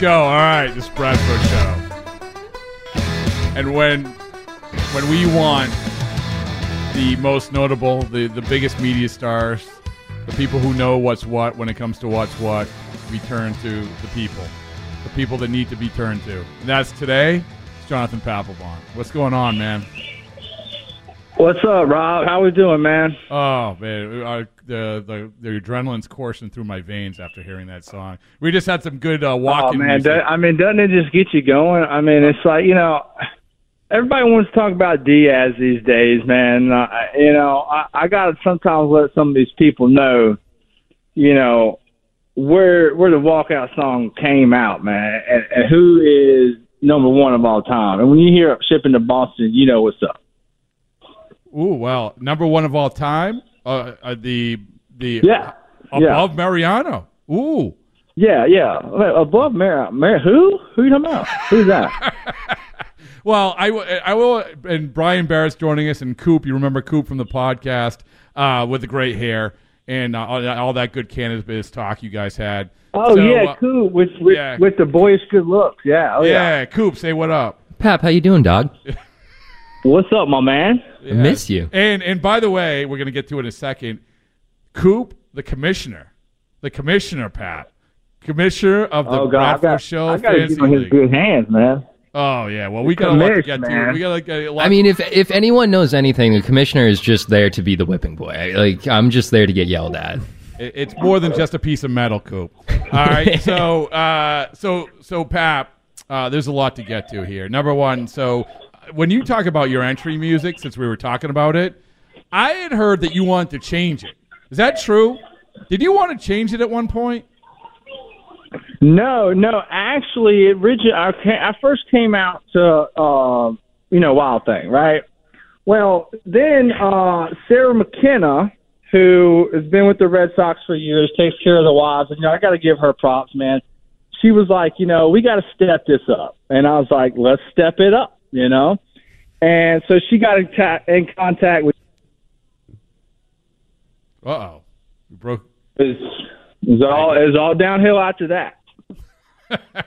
Go. All right, this Bradfo show. And when when we want the most notable, the the biggest media stars, the people who know what's what when it comes to what's what, we turn to the people, the people that need to be turned to. And that's today. It's Jonathan Papelbon. What's going on, man? What's up, Rob? How we doing, man? Oh man, the, the the adrenaline's coursing through my veins after hearing that song. We just had some good uh, Oh walking. man, music. do- I mean, doesn't it just get you going? I mean, it's like you know, everybody wants to talk about Diaz these days, man. Uh, you know, I, I got to sometimes let some of these people know, you know, where where the walkout song came out, man, and, and who is number one of all time. And when you hear shipping to Boston, you know what's up. Ooh, well, number one of all time. Uh, uh, the the Yeah, above Mariano. Ooh, yeah, yeah. Above Mar, Mar, who? Who you talking about? Who's that? well, I, w- I will. And Brian Barrett's joining us, and Coop. You remember Coop from the podcast uh, with the great hair and uh, all, that- all that good cannabis talk you guys had. Oh So, yeah, uh, cool. With with, yeah. with the boyish good looks. Yeah. Oh, yeah. yeah, Coop, say what up. Pap, how you doing, dog? What's up, my man? I miss you. And and by the way, we're gonna get to it in a second. Coop, the commissioner, the commissioner, Pat, commissioner of the oh God, I Bradfo got Show I got to Fantasy get in his League. good hands, man. Oh yeah, well we got a lot to commish, get to. man. We got like a lot. I mean, if if anyone knows anything, the commissioner is just there to be the whipping boy. I- Like I'm just there to get yelled at. It- It's more than just a piece of metal, Coop. All right, so uh, so so Pap, uh, there's a lot to get to here. Number one, so when you talk about your entry music, since we were talking about it, I had heard that you wanted to change it. Is that true? Did you want to change it at one point? No, no. Actually, it origin- I, I first came out to uh, you know Wild Thing, right? Well, then uh, Sarah McKenna, who has been with the Red Sox for years, takes care of the wives, and you know I got to give her props, man. She was like, you know, we got to step this up, and I was like, let's step it up, you know. And so she got in, ta- in contact with. Uh oh, we broke. It was all it was all downhill after that.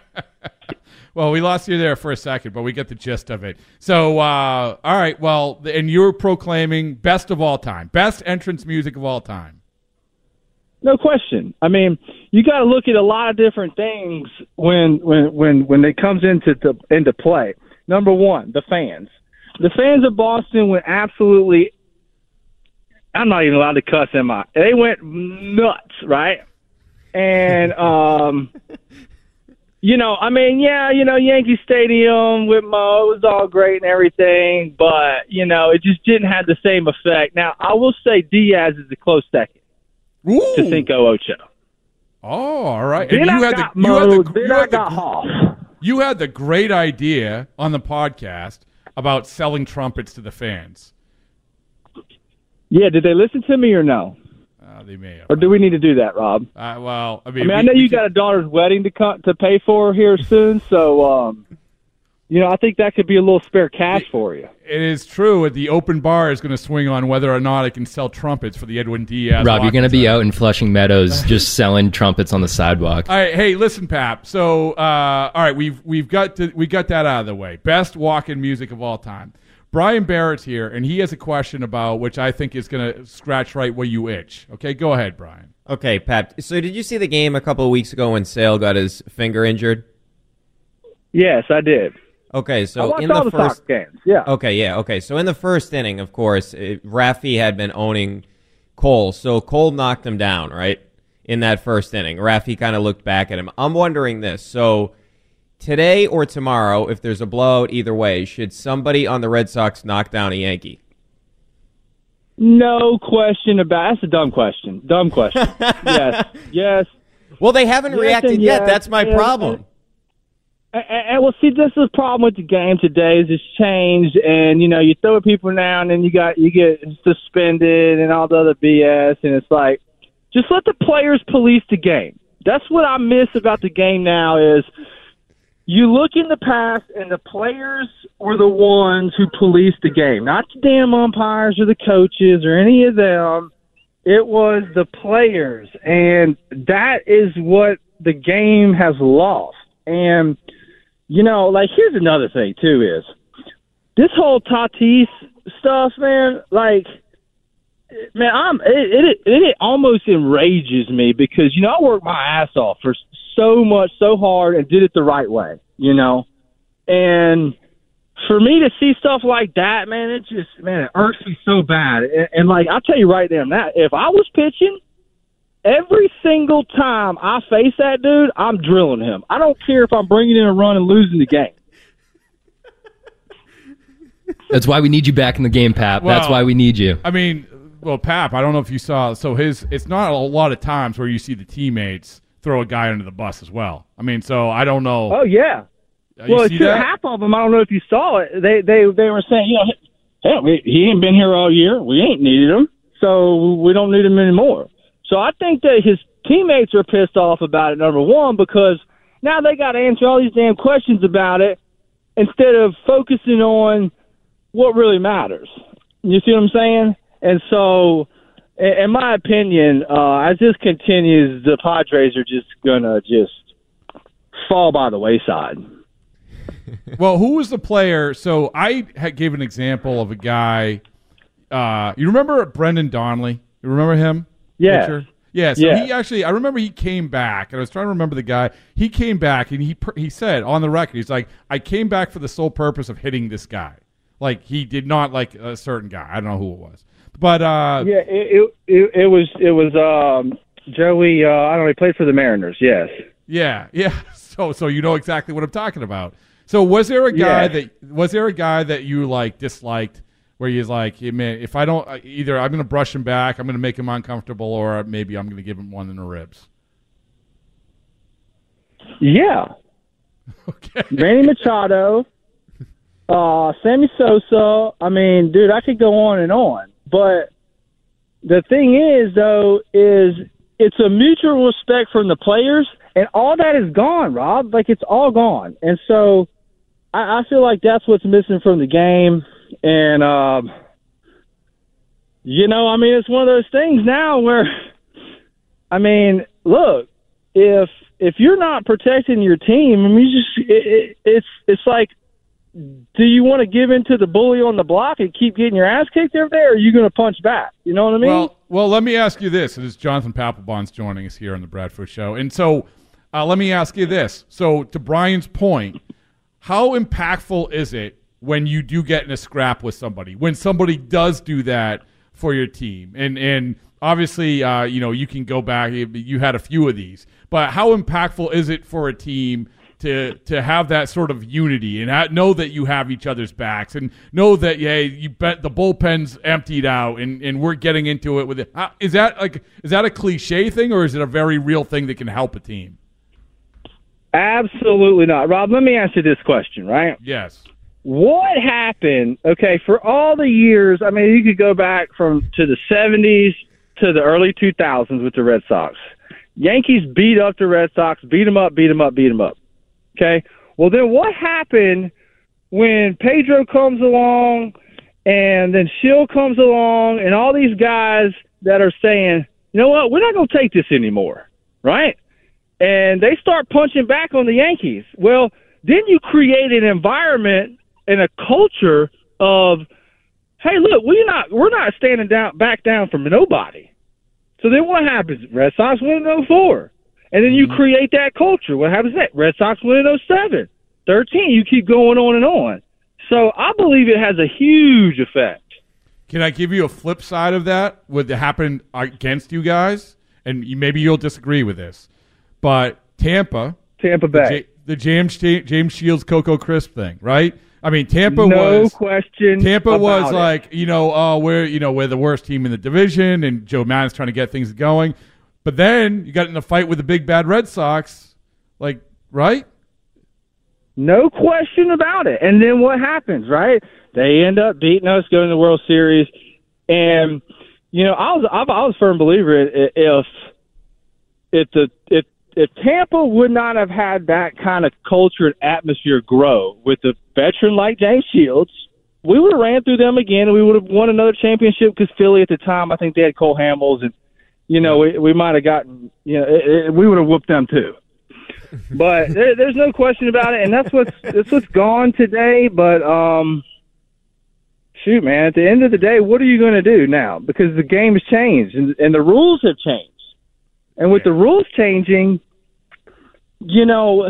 Well, we lost you there for a second, but we get the gist of it. So, uh, all right. Well, and you're proclaiming best of all time, best entrance music of all time. No question. I mean, you got to look at a lot of different things when when when when it comes into to, into play. Number one, the fans. The fans of Boston went absolutely. I'm not even allowed to cuss, am I? They went nuts, right? And um, you know, I mean, yeah, you know, Yankee Stadium with Mo, it was all great and everything, but you know, it just didn't have the same effect. Now, I will say Diaz is a close second Ooh. to Cinco Ocho. Oh, all right. Then and you I had got the you had the, then you I had the, Hoff. you had the great idea on the podcast about selling trumpets to the fans. Yeah, did they listen to me or no? Uh, they may have. Or do we need to do that, Rob? Uh, well, I I mean, mean, I know you could- got a daughter's wedding to co- to pay for here soon, so um, you know, I think that could be a little spare cash for you. It is true. The open bar is going to swing on whether or not I can sell trumpets for the Edwin Diaz. Rob, you're gonna be out in Flushing Meadows just selling trumpets on the sidewalk. All right, hey, listen, Pap. So, uh, all right, we've we've got to, we got that out of the way. Best walk-in music of all time. Brian Barrett's here, and he has a question about which I think is going to scratch right where you itch. Okay, go ahead, Brian. Okay, Pat. So did you see the game a couple of weeks ago when Sale got his finger injured? Yes, I did. Okay, so in the the first Sox games. Yeah. Okay, yeah, okay. So in the first inning, of course, it, Rafi had been owning Cole. So Cole knocked him down, right? In that first inning. Rafi kind of looked back at him. I'm wondering this. So today or tomorrow, if there's a blowout either way, should somebody on the Red Sox knock down a Yankee? No question about. That's a dumb question. Dumb question. yes. Yes. Well, they haven't Yes reacted yet. yes, That's my and- problem. And, and well, see, this is the problem with the game today. Is it's changed, and you know, you throw at people now, and then you got you get suspended and all the other BS, and it's like, just let the players police the game. That's what I miss about the game now. Is you look in the past, and the players were the ones who policed the game, not the damn umpires or the coaches or any of them. It was the players, and that is what the game has lost. And you know, like here's another thing too is this whole Tatis stuff, man. Like, man, I'm it, it it almost enrages me because you know I worked my ass off for so much, so hard, and did it the right way. You know, and for me to see stuff like that, man, it just man, it irks me so bad. And, and like I'll tell you right there, that if I was pitching, every single time I face that dude, I'm drilling him. I don't care if I'm bringing in a run and losing the game. That's why we need you back in the game, Pap. That's why we need you. I mean, well, Pap, I don't know if you saw. So his, it's not a lot of times where you see the teammates throw a guy under the bus as well. I mean, so I don't know. Oh yeah. Uh, you well, see two, that? half of them, I don't know if you saw it. They they they were saying, you know, hell, we, he ain't been here all year. We ain't needed him, so we don't need him anymore. So I think that his teammates are pissed off about it. Number one, because now they got to answer all these damn questions about it instead of focusing on what really matters. You see what I'm saying? And so, in my opinion, uh, as this continues, the Padres are just gonna just fall by the wayside. Well, who was the player? So I gave an example of a guy. Uh, you remember Brendan Donnelly? You remember him? Yes. Pitcher? Yeah. So Yes. he actually, I remember he came back, and I was trying to remember the guy. He came back, and he he said on the record, he's like, "I came back for the sole purpose of hitting this guy." Like he did not like a certain guy. I don't know who it was, but uh, Yeah, it it, it, it was it was um, Joey. Uh, I don't know. He played for the Mariners. Yes. Yeah, yeah. So so you know exactly what I'm talking about. So was there a guy Yeah. that was there a guy that you like disliked where you're like, hey, man, if I don't either I'm going to brush him back, I'm going to make him uncomfortable or maybe I'm going to give him one in the ribs. Yeah. Okay. Manny Machado, uh, Sammy Sosa. I mean, dude, I could go on and on. But the thing is, though, is it's a mutual respect from the players, and all that is gone, Rob. Like it's all gone, and so I, I feel like that's what's missing from the game. And um, you know, I mean, it's one of those things now where, I mean, look, if if you're not protecting your team, I mean, you just it, it, it's it's like, do you want to give in to the bully on the block and keep getting your ass kicked every day, or are you going to punch back? You know what I mean? Well, well, let me ask you this. It is Jonathan Papelbon's joining us here on the Bradfo Show, and so uh, let me ask you this. So, to Brian's point, how impactful is it when you do get in a scrap with somebody? When somebody does do that for your team, and and obviously, uh, you know, you can go back. You had a few of these, but how impactful is it for a team? to to have that sort of unity and ha- know that you have each other's backs and know that yeah you bet the bullpen's emptied out and, and we're getting into it with it. Uh, is that like is that a cliche thing or is it a very real thing that can help a team? Absolutely not, Rob. Let me ask you this question, right? Yes. What happened? Okay, for all the years, I mean, you could go back from to the '70s to the early 2000s with the Red Sox. Yankees beat up the Red Sox, beat them up, beat them up, beat them up. Okay. Well, then what happened when Pedro comes along and then Shield comes along and all these guys that are saying, you know what, we're not going to take this anymore, right? And they start punching back on the Yankees. Well, then you create an environment and a culture of, hey, look, we're not we're not standing down back down from nobody. So then what happens? Red Sox win in 04. And then you mm-hmm. create that culture. What happens next? Red Sox win in 07. 13. You keep going on and on. So I believe it has a huge effect. Can I give you a flip side of that? What happened against you guys? And maybe you'll disagree with this, but Tampa, Tampa the, Bay. J- the James James Shields Coco Crisp thing, right? I mean, Tampa no was question. Tampa was it. like, you know, oh, we're you know we're the worst team in the division, and Joe Maddon's trying to get things going. But then you got in a fight with the big bad Red Sox, like right? No question about it. And then what happens, right? They end up beating us, going to the World Series, and you know, I was I was a firm believer if if the if if Tampa would not have had that kind of culture and atmosphere grow with a veteran like James Shields, we would have ran through them again, and we would have won another championship. Because Philly at the time, I think they had Cole Hamels, and you know, we we might have gotten, you know, it, it, we would have whooped them too. but there, there's no question about it, and that's what's that's what's gone today. But um, shoot, man, at the end of the day, what are you going to do now? Because the game has changed and, and the rules have changed, and with the rules changing, you know,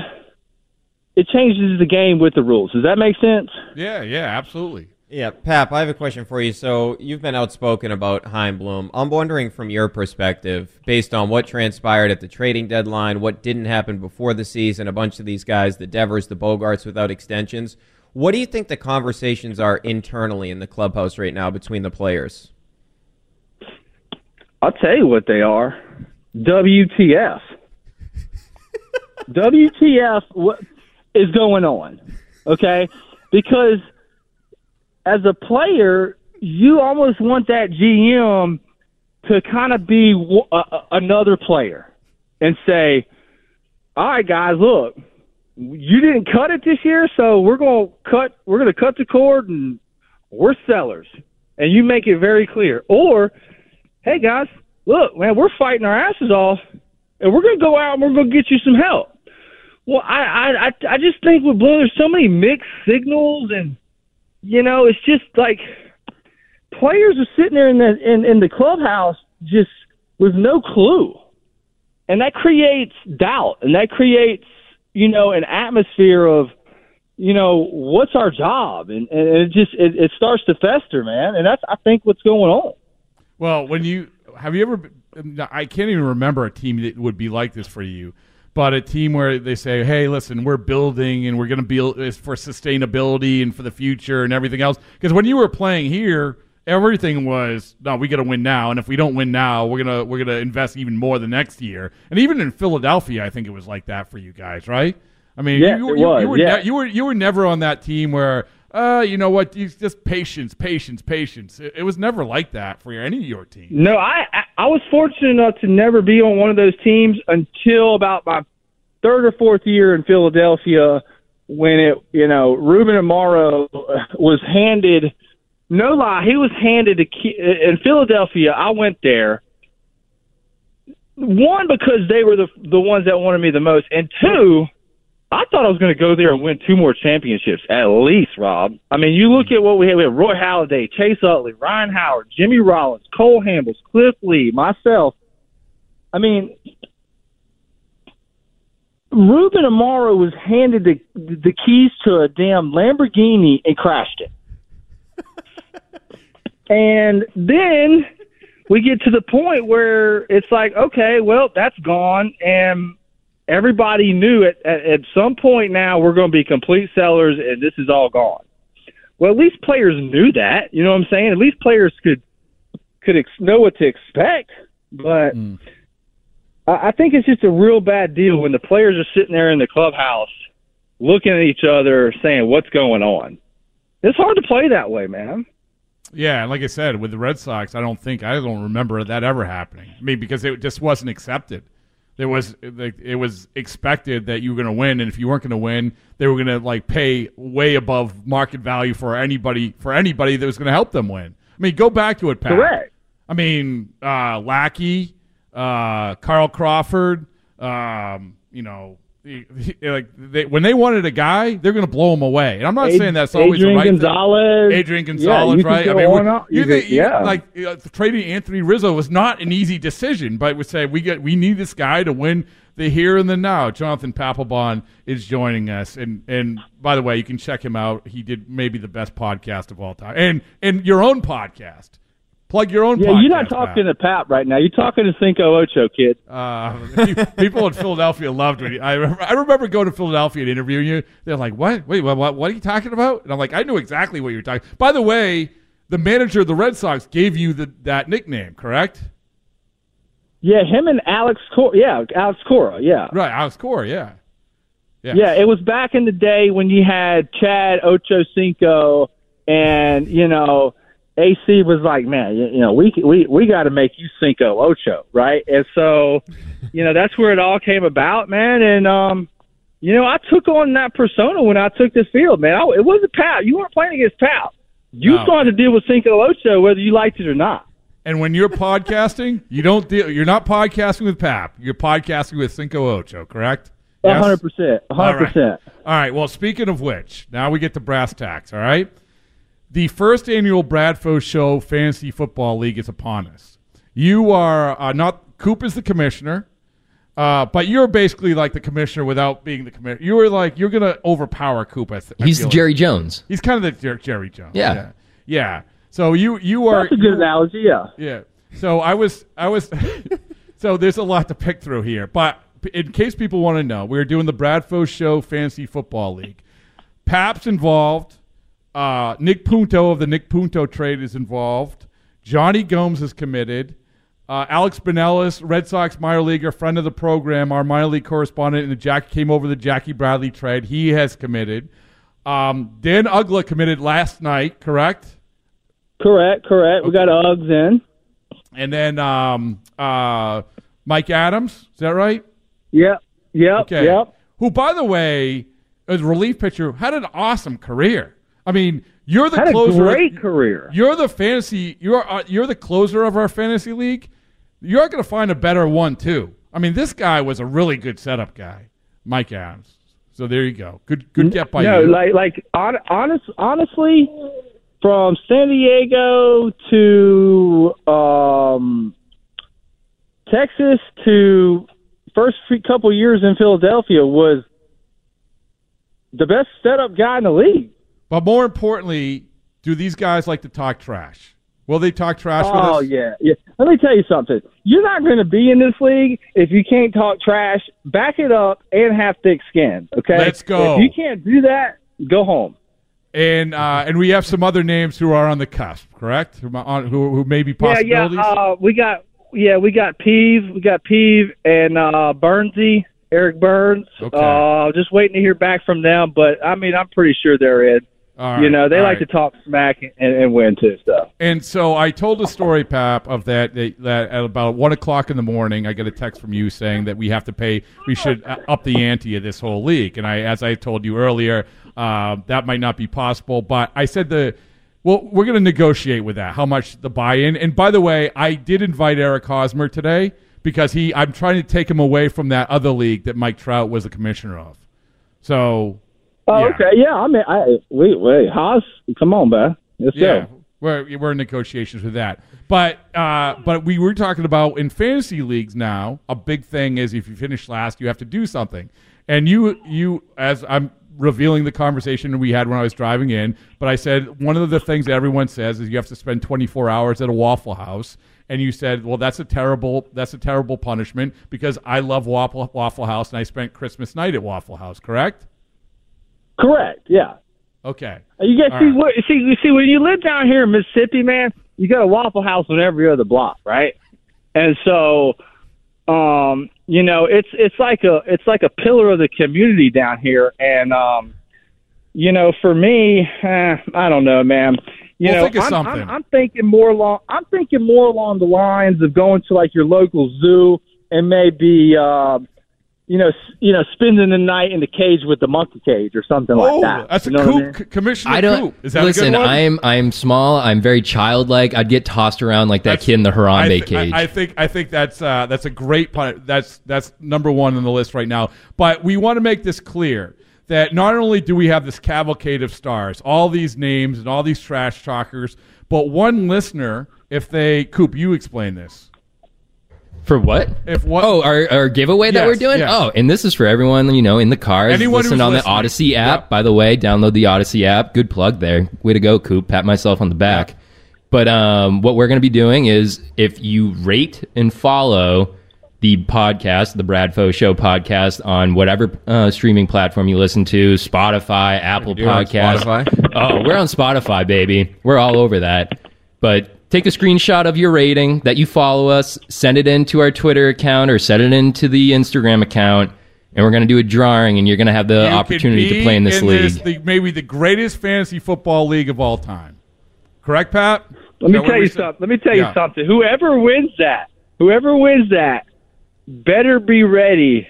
it changes the game with the rules. Does that make sense? Yeah, yeah, absolutely. Yeah, Pap, I have a question for you. So you've been outspoken about Chaim Bloom. I'm wondering from your perspective, based on what transpired at the trading deadline, what didn't happen before the season, a bunch of these guys, the Devers, the Bogaerts without extensions. What do you think the conversations are internally in the clubhouse right now between the players? I'll tell you what they are. WTF. WTF what is going on? Okay? Because as a player, you almost want that GM to kind of be w- uh, another player and say, "All right, guys, look, you didn't cut it this year, so we're going to cut. We're going to cut the cord, and we're sellers." And you make it very clear. Or, hey, guys, look, man, we're fighting our asses off, and we're going to go out and we're going to get you some help. Well, I, I, I just think with Bloom, there's so many mixed signals and you know, it's just like players are sitting there in the in, in the clubhouse just with no clue. And that creates doubt and that creates, you know, an atmosphere of, you know, what's our job? And, and it just it, it starts to fester, man. And that's I think what's going on. Well, when you have you ever I can't even remember a team that would be like this for you but a team where they say, "Hey, listen, we're building and we're going to build for sustainability and for the future and everything else." Because when you were playing here, everything was, "No, we got to win now, and if we don't win now, we're gonna we're gonna invest even more the next year." And even in Philadelphia, I think it was like that for you guys, right? I mean, yeah, you, you, was, you were yeah. ne- you were you were never on that team where. Uh, you know what? You just patience, patience, patience. It, it was never like that for any of your team. No, I, I I was fortunate enough to never be on one of those teams until about my third or fourth year in Philadelphia when it, you know, Ruben Amaro was handed, no lie, he was handed a key, in Philadelphia. I went there. One because they were the the ones that wanted me the most, and two, I thought I was going to go there and win two more championships at least, Rob. I mean, you look at what we have. We have Roy Halladay, Chase Utley, Ryan Howard, Jimmy Rollins, Cole Hamels, Cliff Lee, myself. I mean, Ruben Amaro was handed the the keys to a damn Lamborghini and crashed it. and then we get to the point where it's like, okay, well, that's gone, and everybody knew it at, at some point now we're going to be complete sellers, and this is all gone. Well, at least players knew that. You know what I'm saying? At least players could could ex- know what to expect, but. Mm I think it's just a real bad deal when the players are sitting there in the clubhouse looking at each other saying, What's going on? It's hard to play that way, man. Yeah, and like I said, with the Red Sox, I don't think I don't remember that ever happening. I mean, because it just wasn't accepted. There was it was expected that you were going to win, and if you weren't going to win, they were going to like pay way above market value for anybody for anybody that was going to help them win. I mean, go back to it, Pat. Correct. I mean, uh, Lackey, uh, Carl Crawford. Um, you know, like they, when they wanted a guy, they're going to blow him away. And I'm not Ad- saying that's always Adrian the right Gonzalez. thing. Adrian Gonzalez, yeah, right? I mean, you You think, yeah. like uh, trading Anthony Rizzo was not an easy decision, but we say we get we need this guy to win the here and the now. Jonathan Papelbon is joining us, and and by the way, you can check him out. He did maybe the best podcast of all time, and and your own podcast. Plug your own. yeah, podcast, you're not talking Pat. to Pap right now. You're talking to Cinco Ocho, kid. Uh, people in Philadelphia loved when you, I, I remember going to Philadelphia and interviewing you. They're like, "What? Wait, what, what? What are you talking about?" And I'm like, "I knew exactly what you're talking." By the way, the manager of the Red Sox gave you the, that nickname, correct? Yeah, him and Alex Cora. Yeah, Alex Cora. Yeah. Right, Alex Cora. Yeah, yeah. Yeah, it was back in the day when you had Chad Ocho Cinco, and you know, AC was like, man, you, you know, we we we got to make you Cinco Ocho, right? And so, you know, that's where it all came about, man. And um, you know, I took on that persona when I took this field, man. I, it wasn't Pal. You weren't playing against Pal. You No. had to deal with Cinco Ocho, whether you liked it or not. And when you're podcasting, you don't deal. You're not podcasting with Pap. You're podcasting with Cinco Ocho, correct? Hundred percent. One hundred percent. All right. Well, speaking of which, now we get to brass tacks. All right. The first annual Bradfo Show Fantasy Football League is upon us. You are uh, not Coop is the commissioner, uh, but you're basically like the commissioner without being the commissioner. You are like you're gonna overpower Coop. I th- I He's feel like. Jerry Jones. He's kind of the Jer- Jerry Jones. Yeah. yeah. Yeah. So you you are That's a good analogy. Yeah. yeah. So I was I was so there's a lot to pick through here, but in case people want to know, we're doing the Bradfo Show Fantasy Football League. Pap's involved. Uh, Nick Punto of the Nick Punto trade is involved. Jonny Gomes is committed. Uh, Alex Binelas, Red Sox minor leaguer, friend of the program, our minor league correspondent, and the Jack came over the Jackie Bradley trade. He has committed. Um, Dan Uggla committed last night, correct? Correct. Correct. We got Uggs in. And then um, uh, Mike Adams, is that right? Yep. Yep. Okay. Yep. Who, by the way, as a relief pitcher, had an awesome career. I mean, you're the Had a closer. great career. You're the fantasy. You're uh, you're the closer of our fantasy league. You're going to find a better one too. I mean, this guy was a really good setup guy, Mike Adams. So there you go. Good good get by no, you. like like on, honest honestly, from San Diego to um, Texas to first few couple years in Philadelphia was the best setup guy in the league. But more importantly, do these guys like to talk trash? Will they talk trash with Oh yeah, yeah. Let me tell you something. You're not going to be in this league if you can't talk trash, back it up, and have thick skin. Okay, Let's go. If you can't do that, go home. And uh, and we have some other names who are on the cusp, correct? Who on, who, who may be Yeah, yeah. Uh, we got yeah, we got Peeve, we got Peeve and uh, Burnsy, Eric Burns. Okay. Uh, just waiting to hear back from them, but I mean, I'm pretty sure they're in. All you know, they like right. to talk smack and, and win too. So And so I told the story, Pap, of that, that at about one o'clock in the morning, I get a text from you saying that we have to pay, we should up the ante of this whole league. And I, as I told you earlier, uh, that might not be possible. But I said the, well, we're going to negotiate with that. How much the buy-in? And by the way, I did invite Eric Hosmer today because he, I'm trying to take him away from that other league that Mike Trout was the commissioner of. So. Oh, yeah. okay, yeah. I mean, I wait, wait, Haas, come on, man. Let's Yeah, go. we're we're in negotiations with that. But uh, but we were talking about in fantasy leagues now. A big thing is if you finish last, you have to do something. And you you as I'm revealing the conversation we had when I was driving in, but I said one of the things that everyone says is you have to spend 24 hours at a Waffle House. And you said, "Well, that's a terrible that's a terrible punishment because I love Waffle Waffle House and I spent Christmas night at Waffle House." Correct? Correct. Yeah. Okay. You guys All see right. what see you see when you live down here in Mississippi, man, you got a Waffle House on every other block, right? And so um, you know, it's it's like a it's like a pillar of the community down here and um you know, for me, eh, I don't know, man. You Well, know, think I'm. I'm, I'm thinking more along. I'm thinking more along the lines of going to like your local zoo and maybe, uh, you know, you know, spending the night in the cage with the monkey cage or something like Oh, that. that's a You know what I mean? Commissioner I don't Coop. Is that listen. a good one? I'm I'm small. I'm very childlike. I'd get tossed around like that That's- kid in the Harambe I, thi- cage. I, I think I think that's uh, that's a great pun. That's that's number one on the list right now. But we want to make this clear that not only do we have this cavalcade of stars, all these names and all these trash talkers, but one listener, if they Coop, you explain this. For what? If what? Oh, our, our giveaway that Yes, we're doing? yes. Oh, and this is for everyone, you know, in the cars. Anyone Listen who's on the listening. Odyssey app. Yep. By the way, download the Odyssey app. Good plug there. Way to go, Coop. Pat myself on the back. But um, what we're going to be doing is if you rate and follow the podcast, the Brad Bradfo Show podcast, on whatever uh, streaming platform you listen to, Spotify, Apple do on Podcast. Spotify? Oh, we're on Spotify, baby. We're all over that. But take a screenshot of your rating that you follow us, send it into our Twitter account or send it into the Instagram account, and we're going to do a drawing, and you're going to have the You opportunity to play in this league. This, the, maybe the greatest fantasy football league of all time. Correct, Pat? Let me Is that what tell you said? something. Let me tell Yeah. you something. Whoever wins that, whoever wins that, better be ready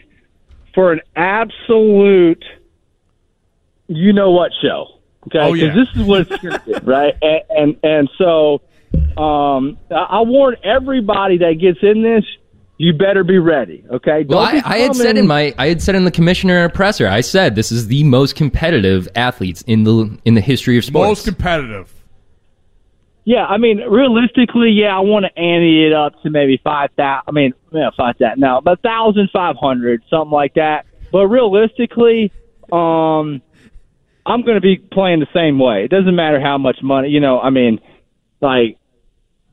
for an absolute, you know what show. Okay, Oh, yeah. this is what it's going to be, right? And, and and so, um, I, I warn everybody that gets in this. you better be ready. Okay. Well, Don't I, I had said in my I had said in the commissioner presser, I said this is the most competitive athletes in the in the history of sports. Most competitive. Yeah, I mean, realistically, yeah, I want to ante it up to maybe five thousand. I mean, yeah, five thousand. No, but thousand five hundred, something like that. But realistically, um, I'm going to be playing the same way. It doesn't matter how much money, you know. I mean, like,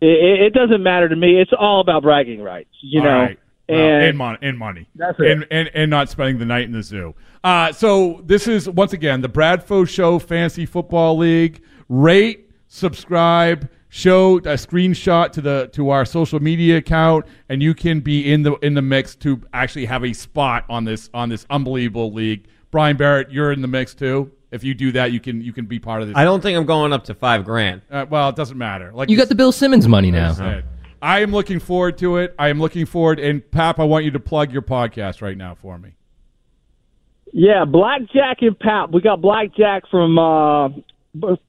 it, it doesn't matter to me. It's all about bragging rights, you All know. right. Well, And and money, and money, That's it. and, and and not spending the night in the zoo. Uh, so this is once again the Bradfo Show Fantasy Football League. Rate, subscribe, show a screenshot to the to our social media account, and you can be in the in the mix to actually have a spot on this on this unbelievable league. Brian Barrett, you're in the mix too. If you do that, you can you can be part of this. I don't think I'm going up to five grand. Uh, well, it doesn't matter. Like you got the Bill Simmons money now. said. I am looking forward to it. I am looking forward. And Pap, I want you to plug your podcast right now for me. Yeah, Blackjack and Pap. We got Blackjack from. uh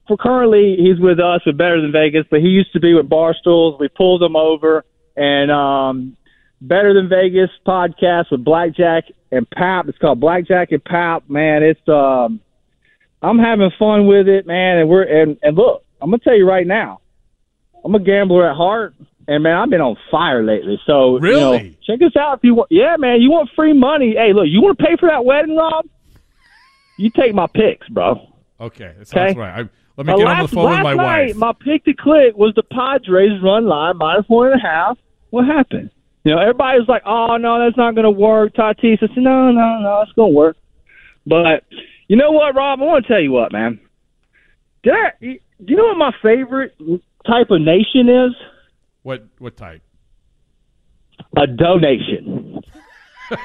for currently, he's with us with Better Than Vegas, but he used to be with Barstools. We pulled him over, and um Better Than Vegas podcast with Blackjack and Pap. It's called Blackjack and Pap. Man, it's um, I'm having fun with it, man. And we're and and look, I'm gonna tell you right now, I'm a gambler at heart, and man, I've been on fire lately. So you know, Really? check us out if you want. Yeah, man, you want free money? Hey, look, you want to pay for that wedding, Rob? You take my picks, bro. Okay, that sounds Okay. right. I, let me get last, on the phone with my night, wife. my pick to click was the Padres run line minus one and a half. What happened? You know, everybody was like, "Oh no, that's not going to work." Tatis, I said, "No, no, no, it's going to work." But you know what, Rob? I want to tell you what, man. Did I, do you know what my favorite type of nation is? what what type? A donation.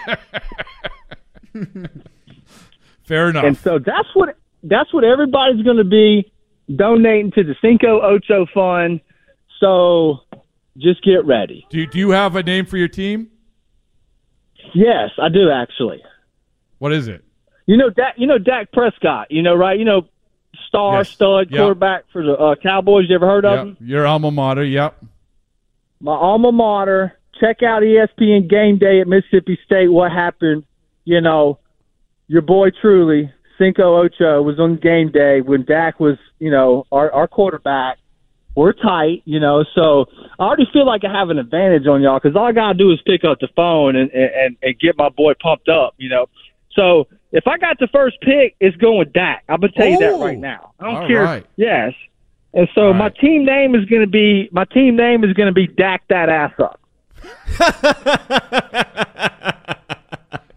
Fair enough. And so that's what that's what everybody's going to be donating to the Cinco Ocho Fund. So just get ready. do do you have a name for your team? Yes, I do actually. What is it? You know Dak. You know Dak Prescott. You know, right? You know, star Yes. stud Yep. quarterback for the uh, Cowboys. You ever heard of Yep. him? Your alma mater. Yep. My alma mater. Check out ESPN Game Day at Mississippi State. What happened? You know, your boy truly Cinco Ocho was on game day when Dak was, you know, our our quarterback. We're tight, you know, so I already feel like I have an advantage on y'all because all I gotta do is pick up the phone and, and and get my boy pumped up, you know. So if I got the first pick, it's going Dak. I'm gonna tell you that Oh, right now. I don't all care. right. Yes, and so All my right. team name is gonna be my team name is gonna be Dak that ass up.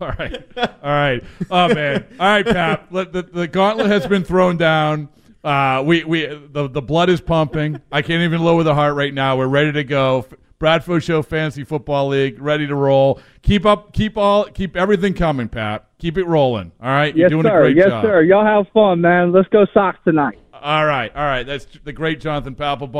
All right. All right. Oh man. All right, Pap. Let, the, the gauntlet has been thrown down. Uh, we we the the blood is pumping. I can't even lower the heart right now. We're ready to go. Bradfo Show Fantasy Football League, ready to roll. Keep up, keep all, keep everything coming, Pat. Keep it rolling. All right, you're Yes, doing sir. a great yes, job. sir. Y'all have fun, man. Let's go Sox tonight. All right, all right. That's the great Jonathan Papelbon.